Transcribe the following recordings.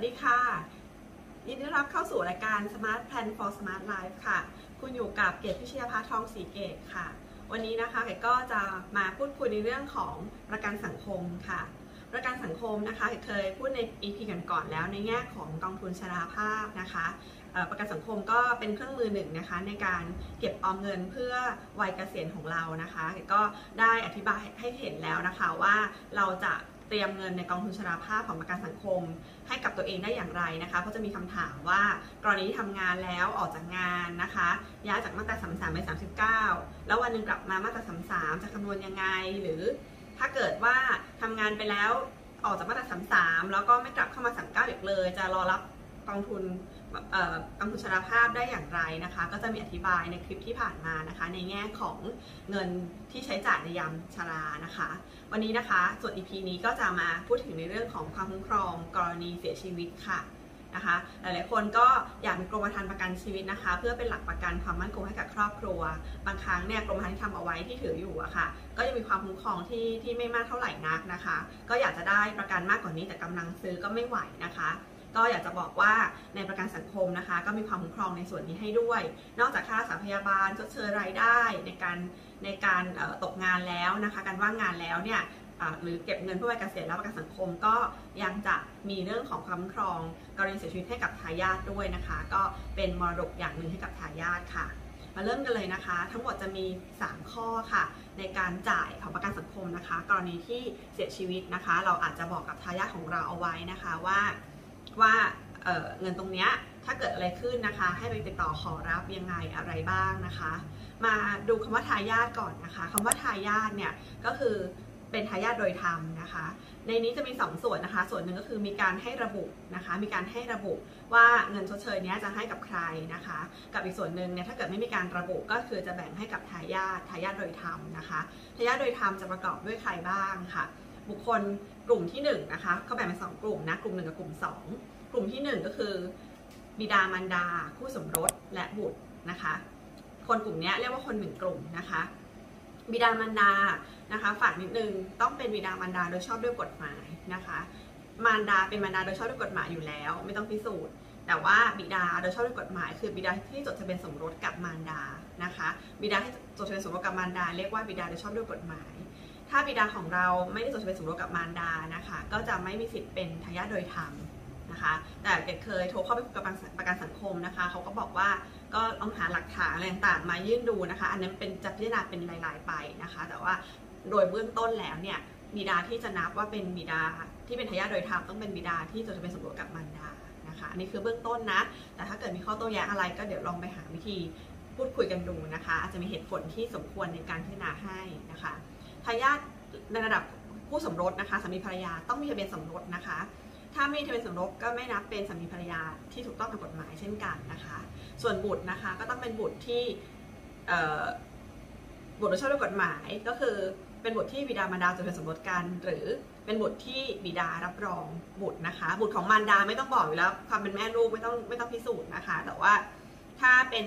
วัสดีค่ะ ยินดีต้อนรับเข้าสู่รายการ Smart Plan for Smart Life ค่ะ คุณอยู่กับเกตพิชยาภาทองสีเกตค่ะ วันนี้นะคะเกตก็จะมาพูดคุยในเรื่องของประกันสังคมค่ะ ประกันสังคมนะคะเกตเคยพูดใน EP กันก่อนแล้วในแง่ของกองทุนชราภาพนะคะประกันสังคมก็เป็นเครื่องมือหนึ่งนะคะในการเก็บออมเงินเพื่อวัยเกษียณของเรานะคะเกตก็ได้อธิบายให้เห็นแล้วนะคะว่าเราจะ เตรียมเงินในกองทุนชราภาพของประกันสังคม ให้กับตัวเองได้อย่างไรนะคะเพราจะมีคำถามว่ากรณีที่ทำงานแล้วออกจากงานนะคะย้ายจากมาตรา33ไป39 แล้ววันหนึ่งกลับมามาตรา33 จะคำนวณยังไง หรือถ้าเกิดว่าทำงานไปแล้วออกจากมาตรา33 แล้วก็ไม่กลับเข้ามา39อีกเลย จะรอรับกองทุน กองทุนชราภาพได้อย่างไรนะคะ ก็จะมีอธิบายในคลิปที่ผ่านมานะคะ ในแง่ของเงินที่ใช้จ่ายในยามชรานะคะ วันนี้นะคะ ส่วน EP นี้ก็จะมาพูดถึงในเรื่องของความคุ้มครองกรณีเสียชีวิตค่ะนะคะหลายๆคนก็อยากมีกรมธรรม์ประกันชีวิตนะคะ เพื่อเป็นหลักประกันความมั่นคงให้กับครอบครัว บางครั้งเนี่ยกรมธรรม์ที่ทำเอาไว้ที่ถืออยู่อะค่ะ ก็ยังมีความคุ้มครองที่ที่ไม่มากเท่าไหร่นักนะคะ ก็อยากจะได้ประกันมากกว่านี้แต่กำลังซื้อก็ไม่ไหวนะคะ ก็อยากจะบอกว่าในประกันสังคมนะคะ ก็มีความคุ้มครองในส่วนนี้ให้ด้วย นอกจากค่ารักษาพยาบาลชดเชยรายได้ในการในการตกงานแล้วนะคะการว่างงานแล้วเนี่ยหรือเก็บเงินเพื่อวัยเกษียณแล้วประกันสังคมก็ยังจะมีเรื่องของความคุ้มครองกรณีเสียชีวิตให้กับทายาทด้วยนะคะ ก็เป็นมรดกอย่างหนึ่งให้กับทายาทค่ะ มาเริ่มกันเลยนะคะ ทั้งหมดจะมี 3 ข้อค่ะ ในการจ่ายของประกันสังคมนะคะ กรณีที่เสียชีวิตนะคะ เราอาจจะบอกกับทายาทของเราเอาไว้นะคะว่า ว่าเเงินตรงเนี้ยถ้าเกิดอะไรขึ้นนะคะ ให้ไปติดต่อขอรับยังไงอะไรบ้างนะคะ มาดูคำว่าทายาทก่อนนะคะคำว่าทายาทเนี่ยก็คือเป็นทายาทโดยธรรมนะคะ ในนี้จะมี 2 ส่วนนะคะ ส่วนหนึ่งก็คือมีการให้ระบุนะคะ มีการให้ระบุว่าเงินชดเชยนี้จะให้กับใครนะคะ กับอีกส่วนหนึ่งเนี่ยถ้าเกิดไม่มีการระบุก็คือจะแบ่งให้กับทายาททายาทโดยธรรมนะคะ ทายาทโดยธรรมจะประกอบด้วยใครบ้างค่ะ บุคคล กลุ่มที่1นะคะเขาแบ่งเป็นสองกลุ่มนะกลุ่ม1กับกลุ่ม 2 กลุ่มที่ 1 ก็คือบิดามารดา คู่สมรสและบุตรนะคะ คนกลุ่มนี้เรียกว่าคนหนึ่งกลุ่มนะคะบิดามารดานะคะฝากนิดนึงต้องเป็นบิดามารดาโดยชอบด้วยกฎหมายนะคะ มารดาเป็นมารดาโดยชอบด้วยกฎหมายอยู่แล้ว ไม่ต้องพิสูจน์ แต่ว่าบิดาโดยชอบด้วยกฎหมาย คือบิดาที่จดทะเบียนสมรสกับมารดานะคะ บิดาที่จดทะเบียนสมรสกับมารดาเรียกว่าบิดาโดยชอบด้วยกฎหมาย ถ้าบิดาของเราไม่ได้จดทะเบียนสมรสกับมารดานะคะ ก็จะไม่มีสิทธิ์เป็นทายาทโดยธรรมนะคะแต่เกดเคยโทรเข้าไปกับประกันสังคมนะคะเขาก็บอกว่าก็ต้องหาหลักฐานอะไรต่างๆมายื่นดูนะคะ อันนั้นเป็นจะพิจารณาเป็นรายๆไปนะคะ แต่ว่าโดยเบื้องต้นแล้วเนี่ยบิดาที่จะนับว่าเป็นบิดาที่เป็นทายาทโดยธรรมต้องเป็นบิดาที่จดทะเบียนสมรสกับมารดานะคะอันนี้คือเบื้องต้นนะ แต่ถ้าเกิดมีข้อโต้แย้งอะไรก็เดี๋ยวลองไปหาวิธีพูดคุยกันดูนะคะ อาจจะมีเหตุผลที่สมควรในการพิจารณาให้นะคะ ทายาทในระดับคู่สมรสนะคะสามีภรรยาต้องมีทะเบียนสมรสนะคะ ถ้าไม่มีทะเบียนสมรสก็ไม่นับเป็นสามีภรรยาที่ถูกต้องตามกฎหมายเช่นกันนะคะ ส่วนบุตรนะคะก็ต้องเป็นบุตรที่บุตรโดยชอบด้วยกฎหมายก็คือเป็นบุตรที่บิดามารดาจดทะเบียนสมรสกันหรือเป็นบุตรที่บิดารับรองบุตรนะคะ บุตรของมารดาไม่ต้องบอกอยู่แล้วความเป็นแม่ลูกไม่ต้องไม่ต้องพิสูจน์นะคะ แต่ว่าถ้าเป็น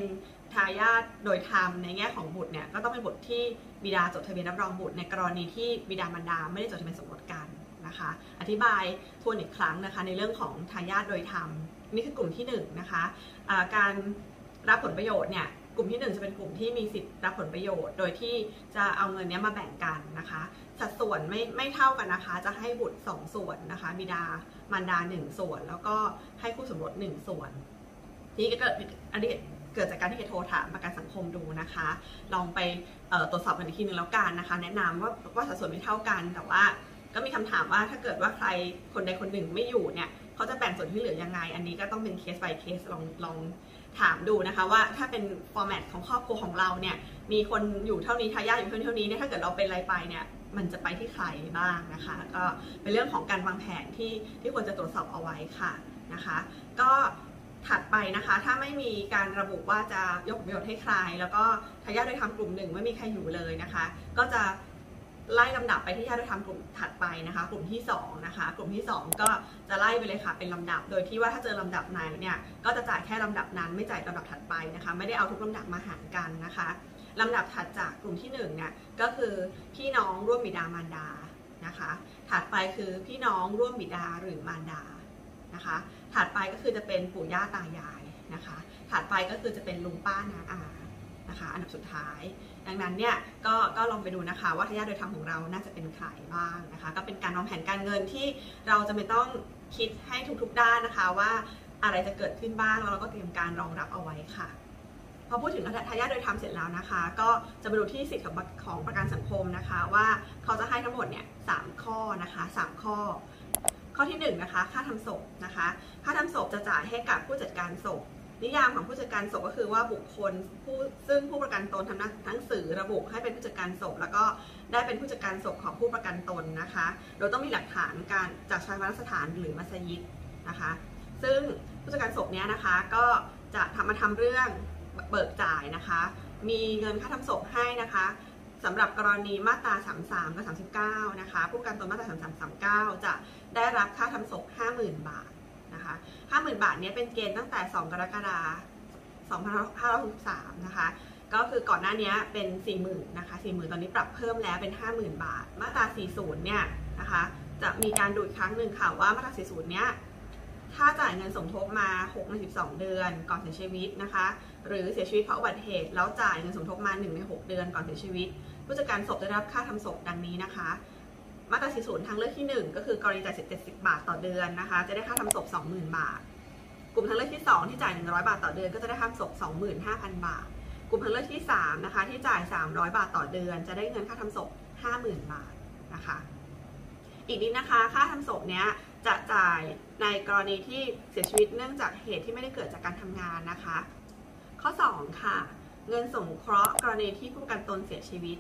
ทายาทโดยธรรมในแง่ของบุตรเนี่ยก็ต้องเป็นบุตรที่บิดาจดทะเบียนรับรองบุตรในกรณีที่บิดามารดาไม่ได้จดทะเบียนสมรสกันนะคะ อธิบายทวนอีกครั้งนะคะในเรื่องของทายาทโดยธรรมนี่คือกลุ่มที่1นงนะคะะการรับผลประโยชน์เนี่ยกลุ่มที่ 1 จะเป็นกลุ่มที่มีสิทธิ์รับผลประโยชน์ โดยที่จะเอาเงินนี้มาแบ่งกันนะคะ สัดส่วนไม่ไม่เท่ากันนะคะ จะให้บุตร 2 ส่วนนะคะ บิดามารดา 1 ส่วน แล้วก็ให้คู่สมรส1ส่วนนี่ก็เกิดอันนี้ เกิดจากการที่เกโทรถามประกันสังคมดูนะคะ ลองไปตรวจสอบกันอีกทีหนึ่งแล้วกันนะคะ แนะนำว่าว่าสัดส่วนไม่เท่ากัน แต่ว่าก็มีคำถามว่าถ้าเกิดว่าใครคนใดคนหนึ่งไม่อยู่เนี่ยเขาจะแบ่งส่วนที่เหลือยังไง อันนี้ก็ต้องเป็นเคส by เคสลองลองถามดูนะคะว่าถ้าเป็นฟอร์แมตของครอบครัวของเราเนี่ยมีคนอยู่เท่านี้ทายาทอยู่เท่านี้เนี่ยถ้าเกิดเราเป็นอะไรไปเนี่ยมันจะไปที่ใครบ้างนะคะ ก็เป็นเรื่องของการวางแผนที่ที่ควรจะตรวจสอบเอาไว้ค่ะนะคะ ก็ ถัดไปนะคะ ถ้าไม่มีการระบุว่าจะยกผลประโยชน์ให้ใคร แล้วก็ทายาทโดยทำกลุ่มหนึ่งไม่มีใครอยู่เลยนะคะ ก็จะไล่ลำดับไปที่ญาติธรรมกลุ่มถัดไปนะคะ กลุ่มที่2นะคะ กลุ่มที่ 2 ก็จะไล่ไปเลยค่ะเป็นลำดับ โดยที่ว่าถ้าเจอลำดับไหนเนี่ยก็จะจ่ายแค่ลำดับนั้น ไม่จ่ายลำดับถัดไปนะคะ ไม่ได้เอาทุกลำดับมาหารกันนะคะลำดับถัดจากกลุ่มที่1เนี่ยก็คือพี่น้องร่วมบิดามารดานะคะ ถัดไปคือพี่น้องร่วมบิดาหรือมารดานะคะ ถัดไปก็คือจะเป็นปู่ย่าตายายนะคะ ถัดไปก็คือจะเป็นลุงป้านาอานะคะ อันดับสุดท้าย ดังนั้นเนี่ยก็ก็ลองไปดูนะคะ ว่าทายาทโดยธรรมของเราน่าจะเป็นใครบ้างนะคะ ก็เป็นการวางแผนการเงินที่เราจะไม่ต้องคิดให้ทุกๆด้านนะคะว่าอะไรจะเกิดขึ้นบ้างแล้วเราก็เตรียมการรองรับเอาไว้ค่ะพอพูดถึงทายาทโดยธรรมเสร็จแล้วนะคะ ก็จะไปดูที่สิทธิของประกันสังคมนะคะ ว่าเขาจะให้ทั้งหมดเนี่ยสข้อนะคะสข้อ ข้อที่1นนะคะค่าทำศพนะคะ ค่าทำศพจะจ่ายให้กับผู้จัดการศพนิยามของผู้จัดการศพก็คือว่าบุคคลผู้ซึ่งผู้ประกันตนทำหนังสือระบุให้เป็นผู้จัดการศพแล้วก็ได้เป็นผู้จัดการศพของผู้ประกันตนนะคะ โดยต้องมีหลักฐานการจากชาวนสถานหรือมัสยิดนะคะ ซึ่งผู้จัดการศพเนี้ยนะคะก็จะทำมาทำเรื่องเบิกจ่ายนะคะ มีเงินค่าทำศพให้นะคะ สำหรับกรณีมาตรา 33 กับ 39 นะคะ ผู้ประกันตนมาตรา 33 39 จะได้รับค่าทำศพ50,000 บาทนะคะ50,000 บาทนี้เป็นเกณฑ์ตั้งแต่ 2 กรกฎาคม2563 นะคะ ก็คือก่อนหน้านี้เป็น 40,000 นะคะ 40,000 ตอนนี้ปรับเพิ่มแล้วเป็น 50,000 บาท มาตรา 40 เนี่ยนะคะ จะมีการดูอีกครั้งหนึ่งค่ะว่ามาตรา 40 เนี้ยถ้าจ่ายเงินสมทบมา6ใน12 เดือนก่อนเสียชีวิตนะคะ หรือเสียชีวิตเพราะอุบัติเหตุ แล้วจ่ายเงินสมทบมา1ใน 6 เดือนก่อนเสียชีวิต ผู้จัดการศพจะได้รับค่าทำศพดังนี้นะคะ มาตรา40ทางเลือกที่ 1 ก็คือกรณีจ่าย70 บาทต่อเดือนนะคะ จะได้ค่าทำศพ 20,000 บาท กลุ่มทางเลือกที่ 2 ที่จ่าย 100 บาทต่อเดือนก็จะได้ค่าทำศพ 25,000 บาท กลุ่มทางเลือกที่3นะคะที่จ่าย 300 บาทต่อเดือน จะได้เงินค่าทำศพ 50,000 บาทนะคะ อีกนิดนะคะค่าทำศพเนี้ยจะจ่ายในกรณีที่เสียชีวิตเนื่องจากเหตุที่ไม่ได้เกิดจากการทำงานนะคะ ข้อ 2 ค่ะ เงินสงเคราะห์กรณีที่ผู้ประกันตนเสียชีวิต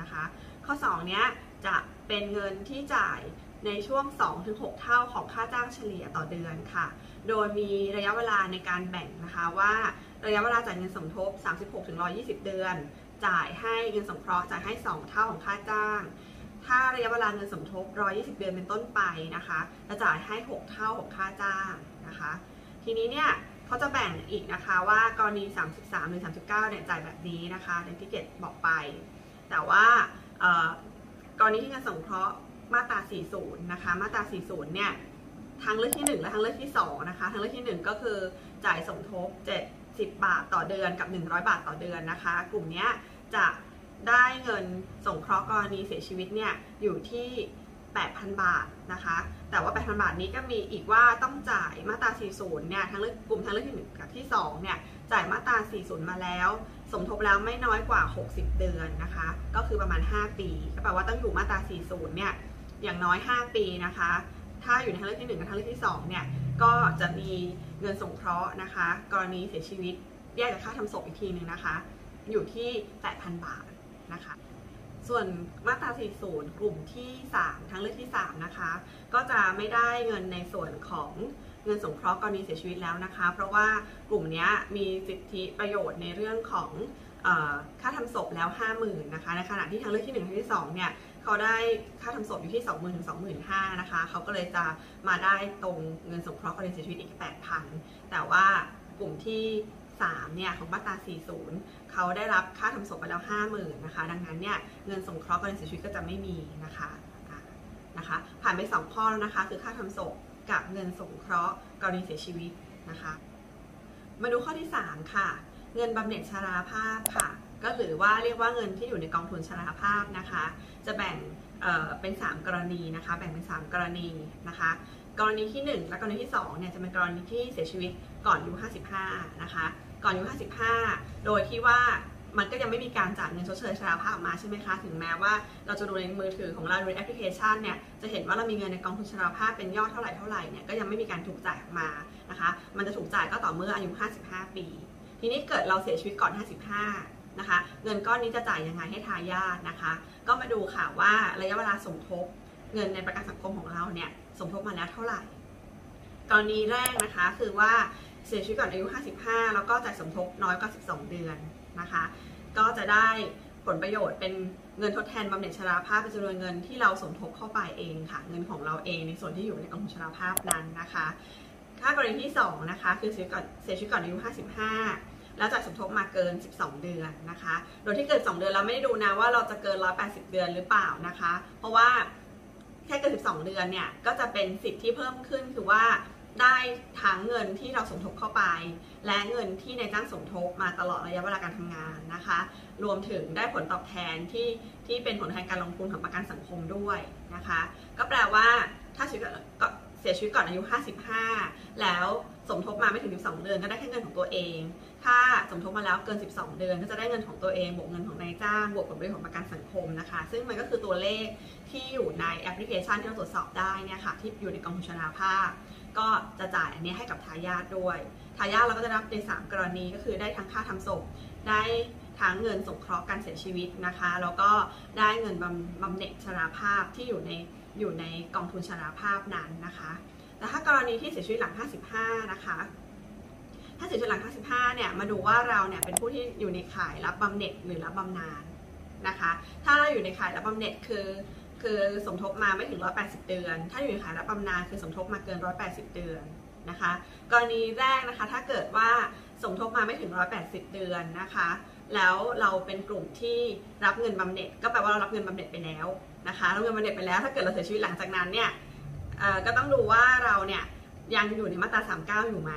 นะคะ ข้อ 2 เนี้ยจะเป็นเงินที่จ่ายในช่วง 2-6 เท่าของค่าจ้างเฉลี่ยต่อเดือนค่ะ โดยมีระยะเวลาในการแบ่งนะคะว่าระยะเวลาจ่ายเงินสมทบ 36-120 เดือน จ่ายให้เงินสงเคราะห์จ่ายให้ 2 เท่าของค่าจ้าง ถ้าระยะเวลาเงินสมทบ 120 เดือนเป็นต้นไปนะคะ จะจ่ายให้ 6 เท่าของค่าจ้างนะคะ ทีนี้เนี่ยเขาจะแบ่งอีกนะคะว่ากรณี 33 หรือ 39 เนี่ยจ่ายแบบนี้นะคะอย่างที่เกดบอกไป แต่ว่ากรณีที่เงินสงเคราะห์มาตรา 40 นะคะ มาตรา 40 เนี่ย ทางเลือกที่ 1 และทางเลือกที่ 2 นะคะ ทางเลือกที่ 1 ก็คือจ่ายสมทบ 70 บาทต่อเดือนกับ 100 บาทต่อเดือนนะคะ กลุ่มนี้จะได้เงินสงเคราะห์กรณีเสียชีวิตเนี่ยอยู่ที่ 8,000 บาทนะคะ แต่ว่า 8,000 บาทนี้ก็มีอีกว่าต้องจ่ายมาตรา 40 เนี่ย ทางเลือกกลุ่มทางเลือกที่1กับที่2เนี่ย จ่ายมาตรา 40 มาแล้ว สมทบแล้วไม่น้อยกว่า 60 เดือนนะคะ ก็คือประมาณ 5 ปี ก็แปลว่าต้องอยู่มาตรา 40 เนี่ย อย่างน้อย 5 ปีนะคะ ถ้าอยู่ในทางเลือกที่ 1 กับทางเลือกที่ 2 เนี่ย ก็จะมีเงินสงเคราะห์นะคะ กรณีเสียชีวิตแยกจากค่าทำศพอีกทีหนึ่งนะคะ อยู่ที่ 8,000 บาทนะคะ ส่วนมาตรา 40 กลุ่มที่ 3 ทางเลือกที่ 3 นะคะ ก็จะไม่ได้เงินในส่วนของ เงินสงเคราะห์กรณีเสียชีวิตแล้วนะคะ เพราะว่ากลุ่มนี้มีสิทธิประโยชน์ในเรื่องของค่าทำศพแล้ว 50,000นะคะในขณะที่ทางเลือกที่1ทางที่2เนี่ยเขาได้ค่าทำศพอยู่ที่ 20,000ถึง25,000นะคะเขาก็เลยจะมาได้ตรงเงินสงเคราะห์กรณีเสียชีวิตอีก 8,000 แต่ว่ากลุ่มที่3เนี่ยของมาตรา 40 เขาได้รับค่าทำศพไปแล้ว 50,000นะคะ ดังนั้นเนี่ยเงินสงเคราะห์กรณีเสียชีวิตก็จะไม่มีนะคะ นะคะ ผ่านไป 2 ข้อแล้วนะคะ คือค่าทำศพ กับเงินสงเคราะห์กรณีเสียชีวิตนะคะ มาดูข้อที่ 3 ค่ะ เงินบำเหน็จชราภาพค่ะ ก็หรือว่าเรียกว่าเงินที่อยู่ในกองทุนชราภาพนะคะ จะแบ่งเป็น 3 กรณีนะคะ แบ่งเป็น 3 กรณีนะคะ กรณีที่ 1 และกรณีที่2เนี่ยจะเป็นกรณีที่เสียชีวิตก่อนอายุ55นะคะ ก่อนอายุ55 โดยที่ว่า มันก็ยังไม่มีการจ่ายเงินชดเชยชราภาพออกมาใช่ไหมคะ ถึงแม้ว่าเราจะดูในมือถือของเราในแอปพลิเคชันเนี่ย จะเห็นว่าเรามีเงินในกองทุนชราภาพเป็นยอดเท่าไหร่เท่าไหร่เนี่ย ก็ยังไม่มีการถูกจ่ายออกมา นะคะ มันจะถูกจ่ายก็ต่อเมื่ออายุ 55 ปี ทีนี้เกิดเราเสียชีวิตก่อน 55 นะคะ เงินก้อนนี้จะจ่ายยังไงให้ทายาทนะคะ ก็มาดูค่ะว่าระยะเวลาสมทบ เงินในประกันสังคมของเราเนี่ย สมทบมาแล้วเท่าไหร่ กรณีแรกนะคะ คือว่าเสียชีวิตก่อนอายุ 55 แล้วก็จ่ายสมทบน้อยกว่า 12 เดือน นะคะ ก็จะได้ผลประโยชน์เป็นเงินทดแทนบำเหน็จชราภาพเป็นจำนวนเงินที่เราสมทบเข้าไปเองค่ะ เงินของเราเองในส่วนที่อยู่ในกองทุนชราภาพนั้นนะคะ ค่ากรณีที่ 2 นะคะ คือเสียชีวิตก่อนเสียชีวิตก่อนอายุ 55 แล้วจ่ายสมทบมาเกิน 12 เดือนนะคะ โดยที่เกิน 2 เดือนเราไม่ได้ดูนะว่าเราจะเกิน 180 เดือนหรือเปล่านะคะ เพราะว่าแค่เกิน 12 เดือนเนี่ยก็จะเป็นสิทธิ์ที่เพิ่มขึ้นคือว่า ได้ทั้งเงินที่เราสมทบเข้าไป และเงินที่ในจ้างสมทบมาตลอดระยะเวลาการทำงานนะคะ รวมถึงได้ผลตอบแทนที่ที่เป็นผลแทนการลงทุนของประกันสังคมด้วยนะคะ ก็แปลว่าถ้าชีวิตก็เสียชีวิตก่อนอายุ 55 แล้วสมทบมาไม่ถึง 12 เดือนก็ได้แค่เงินของตัวเอง ถ้าสมทบมาแล้วเกิน 12 เดือน ก็จะได้เงินของตัวเองบวกเงินของนายจ้างบวกผลประโยชน์ของประกันสังคมนะคะ ซึ่งมันก็คือตัวเลขที่อยู่ในแอปพลิเคชันที่เราตรวจสอบได้เนี่ยค่ะที่อยู่ในกองทุนชนาภาพ ก็จะจ่ายอันนี้ให้กับทายาทด้วยทายาทเราก็จะรับใน 3 กรณีก็คือได้ทั้งค่าทำศพได้ทั้งเงินสงเคราะห์การเสียชีวิตนะคะ แล้วก็ได้เงินบำบำเหน็จชราภาพที่อยู่ในอยู่ในกองทุนชราภาพนั้นนะคะแต่ถ้ากรณีที่เสียชีวิตหลัง 55 นะคะถ้าเสียชีวิตหลัง 55 เนี่ยมาดูว่าเราเนี่ยเป็นผู้ที่อยู่ในข่ายรับบำเหน็จหรือรับบำนาญนะคะ ถ้าเราอยู่ในข่ายรับบำเหน็จคือ คือสมทบมาไม่ถึง 180 เดือน ถ้าอยู่ในข่ายรับบำนาญคือสมทบมาเกิน 180 เดือนนะคะ กรณีแรกนะคะถ้าเกิดว่าสมทบมาไม่ถึง 180 เดือนนะคะ แล้วเราเป็นกลุ่มที่รับเงินบำเหน็จ ก็แปลว่าเรารับเงินบำเหน็จไปแล้วนะคะรับเงินบำเหน็จไปแล้ว ถ้าเกิดเราเสียชีวิตหลังจากนั้นเนี่ยก็ต้องดูว่าเราเนี่ยยังอยู่ในมาตรา 39 อยู่ไหม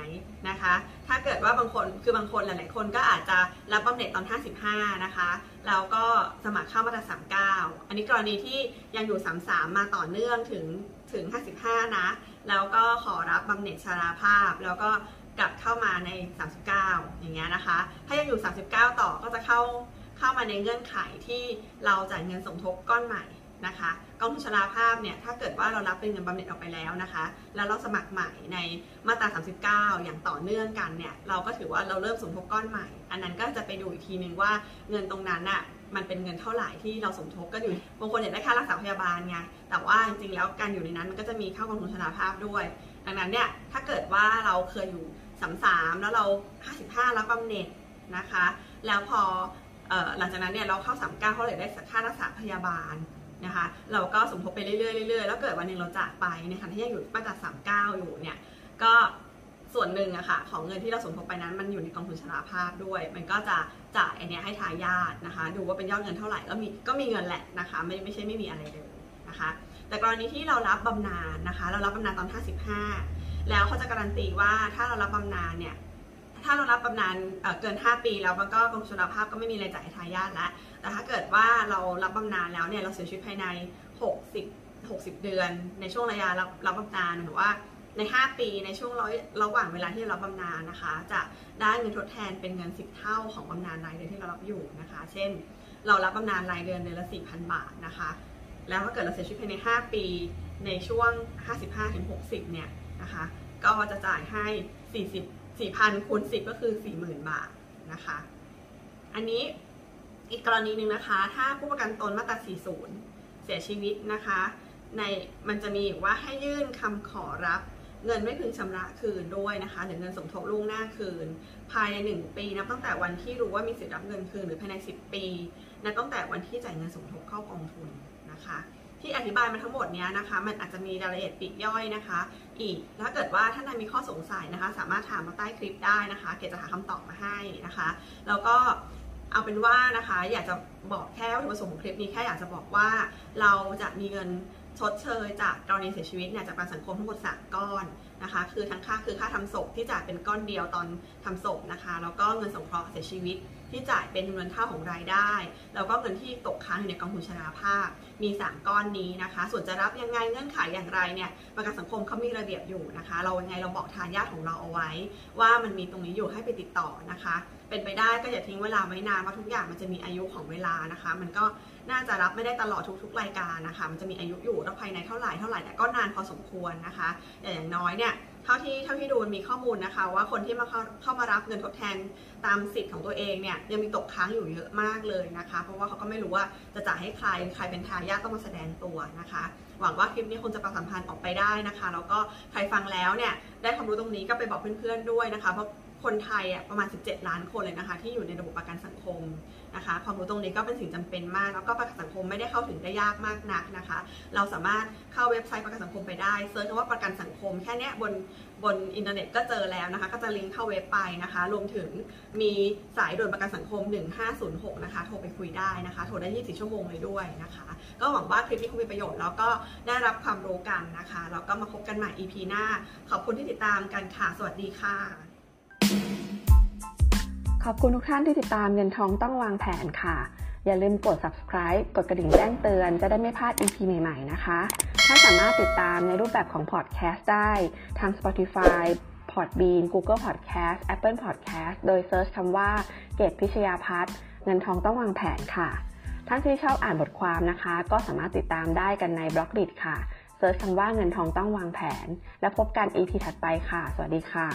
นะคะ ถ้าเกิดว่าบางคนคือบางคนหลาย ๆ คนก็อาจจะรับบำเหน็จตอน 55 นะคะ แล้วก็สมัครเข้ามาตรา39 อันนี้กรณีที่ยังอยู่ 33 มาต่อเนื่องถึงถึง 55 นะ แล้วก็ขอรับบำเหน็จชราภาพ แล้วก็กลับเข้ามาใน 39 อย่างเงี้ยนะคะ ถ้ายังอยู่ 39 ต่อก็จะเข้าเข้ามาในเงื่อนไขที่เราจ่ายเงินสมทบก้อนใหม่ นะคะกองทุนชราภาพเนี่ยถ้าเกิดว่าเรารับเป็นเงินบำเหน็จออกไปแล้วนะคะ แล้วเราสมัครใหม่ในมาตรา 39 อย่างต่อเนื่องกันเนี่ยเราก็ถือว่าเราเริ่มสมทบก้อนใหม่ อันนั้นก็จะไปดูอีกทีนึงว่าเงินตรงนั้นน่ะมันเป็นเงินเท่าไหร่ที่เราสมทบก็อยู่บางคนอยากได้ค่ารักษาพยาบาลไงแต่ว่าจริงๆแล้วการอยู่ในนั้นมันก็จะมีเข้ากองทุนชราภาพด้วย ดังนั้นเนี่ยถ้าเกิดว่าเราเคยอยู่33แล้วเรา 55 รับบำเหน็จนะคะ แล้วพอหลังจากนั้นเนี่ยเราเข้า 39 เขาเลยได้ค่ารักษาพยาบาล นะคะ เราก็สมทบไปเรื่อยๆเรื่อยๆแล้วเกิดวันหนึ่งเราจากไปในขณะที่ยังอยู่มาตราสามเก้าอยู่เนี่ยก็ส่วนหนึ่งอะค่ะของเงินที่เราสมทบไปนั้นมันอยู่ในกองทุนชราภาพด้วย มันก็จะจ่ายอันนี้ให้ทายาทนะคะ ดูว่าเป็นยอดเงินเท่าไหร่ก็มีก็มีเงินแหละนะคะ ไม่ไม่ใช่ไม่มีอะไรเลยนะคะ แต่กรณีที่เรารับบำนาญนะคะ เรารับบำนาญตอน 55 แล้วเขาจะการันตีว่าถ้าเรารับบำนาญเนี่ย ถ้าเรารับบำนาญเกิน 5 ปีแล้วมันก็กองทุนชราภาพก็ไม่มีรายจ่ายให้ทายาทแล้วแต่ถ้าเกิดว่าเรารับบำนาญแล้วเนี่ยเราเสียชีวิตภายใน 60 60 เดือน ในช่วงระยะรับรับบำนาญหรือว่าใน 5 ปีในช่วงระหว่างเวลาที่เรารับบำนาญนะคะ จะได้เงินทดแทนเป็นเงิน 10 เท่าของบำนาญรายเดือนที่เรารับอยู่นะคะ เช่น เรารับบำนาญรายเดือนเดือนละ 4,000 บาทนะคะ แล้วถ้าเกิดเราเสียชีวิตภายใน 5 ปีในช่วง 55-60 เนี่ยนะคะ ก็จะจ่ายให้ 40 4,000คูณ10ก็คือ40,000บาทนะคะ อันนี้อีกกรณีหนึ่งนะคะ ถ้าผู้ประกันตนมาตรา40 เสียชีวิตนะคะ ในมันจะมีว่าให้ยื่นคำขอรับเงินไม่พึงชำระคืนด้วยนะคะหรือเงินสมทบล่วงหน้าคืน ภายใน 1 ปีนับตั้งแต่วันที่รู้ว่ามีสิทธิ์รับเงินคืนหรือภายใน 10 ปีนับตั้งแต่วันที่จ่ายเงินสมทบเข้ากองทุนนะคะ ที่อธิบายมาทั้งหมดนี้นะคะ มันอาจจะมีรายละเอียดปิดย่อยนะคะ อีกถ้าเกิดว่าท่านใดมีข้อสงสัยนะคะ สามารถถามมาใต้คลิปได้นะคะ เกดจะหาคำตอบมาให้นะคะ แล้วก็เอาเป็นว่านะคะ อยากจะบอกแค่วัตถุประสงค์ของคลิปนี้แค่อยากจะบอกว่าเราจะมีเงินชดเชยจากกรณีเสียชีวิตเนี่ยจากประกันสังคมทั้งหมด3ก้อนนะคะ คือทั้งค่าคือค่าทำศพที่จ่ายเป็นก้อนเดียวตอนทำศพนะคะ แล้วก็เงินสงเคราะห์เสียชีวิต ที่จ่ายเป็นจำนวนเท่าของรายได้ แล้วก็เงินที่ตกค้างอยู่ในกองทุนชราภาพ มี 3 ก้อนนี้นะคะ ส่วนจะรับยังไงเงื่อนไขอย่างไรเนี่ยประกันสังคมเขามีระเบียบอยู่นะคะ เรายังไงเราบอกทานญาติของเราเอาไว้ ว่ามันมีตรงนี้อยู่ให้ไปติดต่อนะคะ เป็นไปได้ก็อย่าทิ้งเวลาไว้นานเพราะทุกอย่างมันจะมีอายุของเวลานะคะ มันก็น่าจะรับไม่ได้ตลอดทุกๆ รายการนะคะ มันจะมีอายุอยู่แล้วภายในเท่าไหร่เท่าไหร่แต่ก็นานพอสมควรนะคะแต่อย่างน้อยเนี่ย เท่าที่เท่าที่ดูมีข้อมูลนะคะ ว่าคนที่มาเข้าเข้ามารับเงินทดแทนตามสิทธิ์ของตัวเองเนี่ยยังมีตกค้างอยู่เยอะมากเลยนะคะ เพราะว่าเขาก็ไม่รู้ว่าจะจ่ายให้ใครใครเป็นทายาทต้องมาแสดงตัวนะคะ หวังว่าคลิปนี้คงจะประชาสัมพันธ์ออกไปได้นะคะแล้วก็ใครฟังแล้วเนี่ยได้ความรู้ตรงนี้ก็ไปบอกเพื่อนๆด้วยนะคะเพราะคนไทยอะประมาณ 17 ล้านคนเลยนะคะ ที่อยู่ในระบบประกันสังคม นะคะ ความรู้ตรงนี้ก็เป็นสิ่งจำเป็นมาก แล้วก็ประกันสังคมไม่ได้เข้าถึงได้ยากมากนักนะคะ เราสามารถเข้าเว็บไซต์ประกันสังคมไปได้ search คำว่าประกันสังคมแค่นี้บนบนอินเทอร์เน็ตก็เจอแล้วนะคะ ก็จะลิงก์เข้าเว็บไปนะคะ รวมถึงมีสายด่วนประกันสังคม 1506 นะคะ โทรไปคุยได้นะคะ โทรได้24ชั่วโมงเลยด้วยนะคะ ก็หวังว่าคลิปนี้คงมีประโยชน์แล้วก็ได้รับความรู้กันนะคะ แล้วก็มาพบกันใหม่ EP หน้า ขอบคุณที่ติดตามกันค่ะ สวัสดีค่ะ ขอบคุณทุกท่านที่ติดตามเงินทองต้องวางแผนค่ะ อย่าลืมกด subscribe กดกระดิ่งแจ้งเตือนจะได้ไม่พลาด EP ใหม่ ๆ นะคะ ถ้านสามารถติดตามในรูปแบบของ podcast ได้ทาง Spotify Podbean Google Podcast Apple Podcast โดย search คำว่าเกตพิชยาพัฒน์เงินทองต้องวางแผนค่ะ ท่านที่ชอบอ่านบทความนะคะ ก็สามารถติดตามได้กันใน Blockdit ค่ะ search คำว่าเงินทองต้องวางแผน แล้วพบกัน EP ถัดไปค่ะ สวัสดีค่ะ